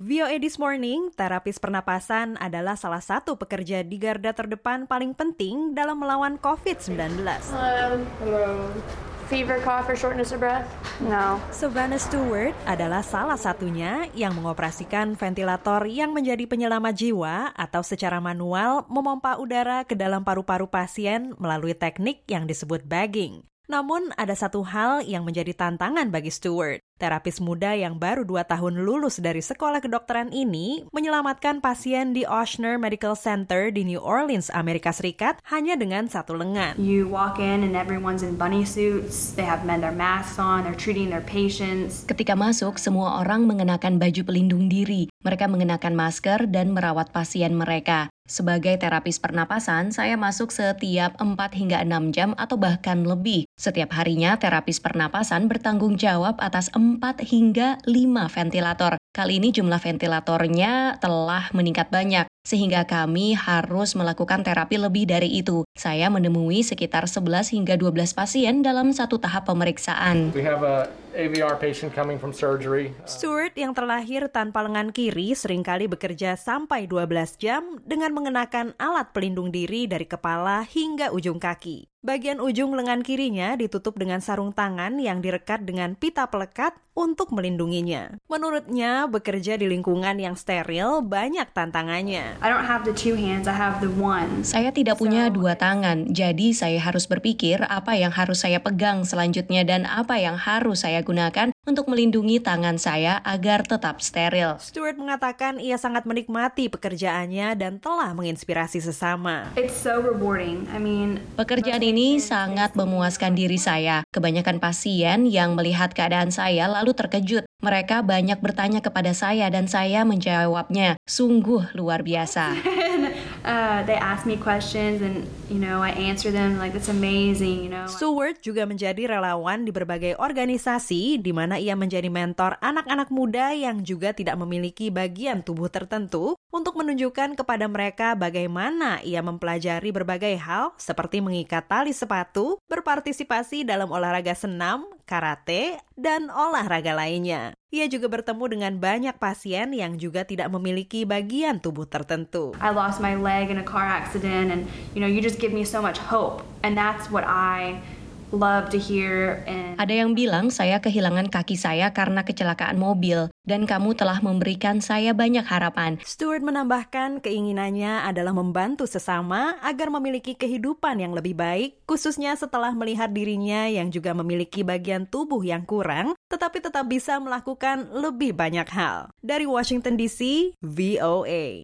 VOA This Morning, terapis pernapasan adalah salah satu pekerja di garda terdepan paling penting dalam melawan COVID-19. Hello. Hello. Fever, cough, or shortness of breath? No. Savannah Stewart adalah salah satunya yang mengoperasikan ventilator yang menjadi penyelamat jiwa atau secara manual memompa udara ke dalam paru-paru pasien melalui teknik yang disebut bagging. Namun ada satu hal yang menjadi tantangan bagi Stewart. Terapis muda yang baru dua tahun lulus dari sekolah kedokteran ini menyelamatkan pasien di Ochsner Medical Center di New Orleans, Amerika Serikat hanya dengan satu lengan. You walk in and everyone's in bunny suits. They have men their masks on. They're treating their patients. Ketika masuk, semua orang mengenakan baju pelindung diri. Mereka mengenakan masker dan merawat pasien mereka. Sebagai terapis pernapasan, saya masuk setiap 4 hingga 6 jam atau bahkan lebih. Setiap harinya, terapis pernapasan bertanggung jawab atas 4 hingga 5 ventilator. Kali ini jumlah ventilatornya telah meningkat banyak, sehingga kami harus melakukan terapi lebih dari itu. Saya menemui sekitar 11 hingga 12 pasien dalam satu tahap pemeriksaan. We have a AVR patient coming from surgery. Stewart yang terlahir tanpa lengan kiri sering kali bekerja sampai 12 jam dengan mengenakan alat pelindung diri dari kepala hingga ujung kaki. Bagian ujung lengan kirinya ditutup dengan sarung tangan yang direkat dengan pita pelekat untuk melindunginya. Menurutnya, bekerja di lingkungan yang steril banyak tantangannya. I don't have the two hands. I have the one. Saya tidak punya dua tangan, jadi saya harus berpikir apa yang harus saya pegang selanjutnya dan apa yang harus saya gunakan untuk melindungi tangan saya agar tetap steril. Stewart mengatakan ia sangat menikmati pekerjaannya dan telah menginspirasi sesama. It's so rewarding. I mean, Pekerjaan ini sangat memuaskan diri saya. Kebanyakan pasien yang melihat keadaan saya lalu terkejut. Mereka banyak bertanya kepada saya dan saya menjawabnya. Sungguh luar biasa. uh, they ask me questions and you know I answer them like that's amazing. You know. Stewart juga menjadi relawan di berbagai organisasi di mana ia menjadi mentor anak-anak muda yang juga tidak memiliki bagian tubuh tertentu untuk menunjukkan kepada mereka bagaimana ia mempelajari berbagai hal seperti mengikat tali sepatu, berpartisipasi dalam olahraga senam, karate, dan olahraga lainnya. Ia juga bertemu dengan banyak pasien yang juga tidak memiliki bagian tubuh tertentu. I lost my leg in a car accident, and you know, you just give me so much hope, and that's what I love to hear. Ada yang bilang saya kehilangan kaki saya karena kecelakaan mobil dan kamu telah memberikan saya banyak harapan. Stewart menambahkan keinginannya adalah membantu sesama agar memiliki kehidupan yang lebih baik, khususnya setelah melihat dirinya yang juga memiliki bagian tubuh yang kurang, tetapi tetap bisa melakukan lebih banyak hal. Dari Washington DC, VOA.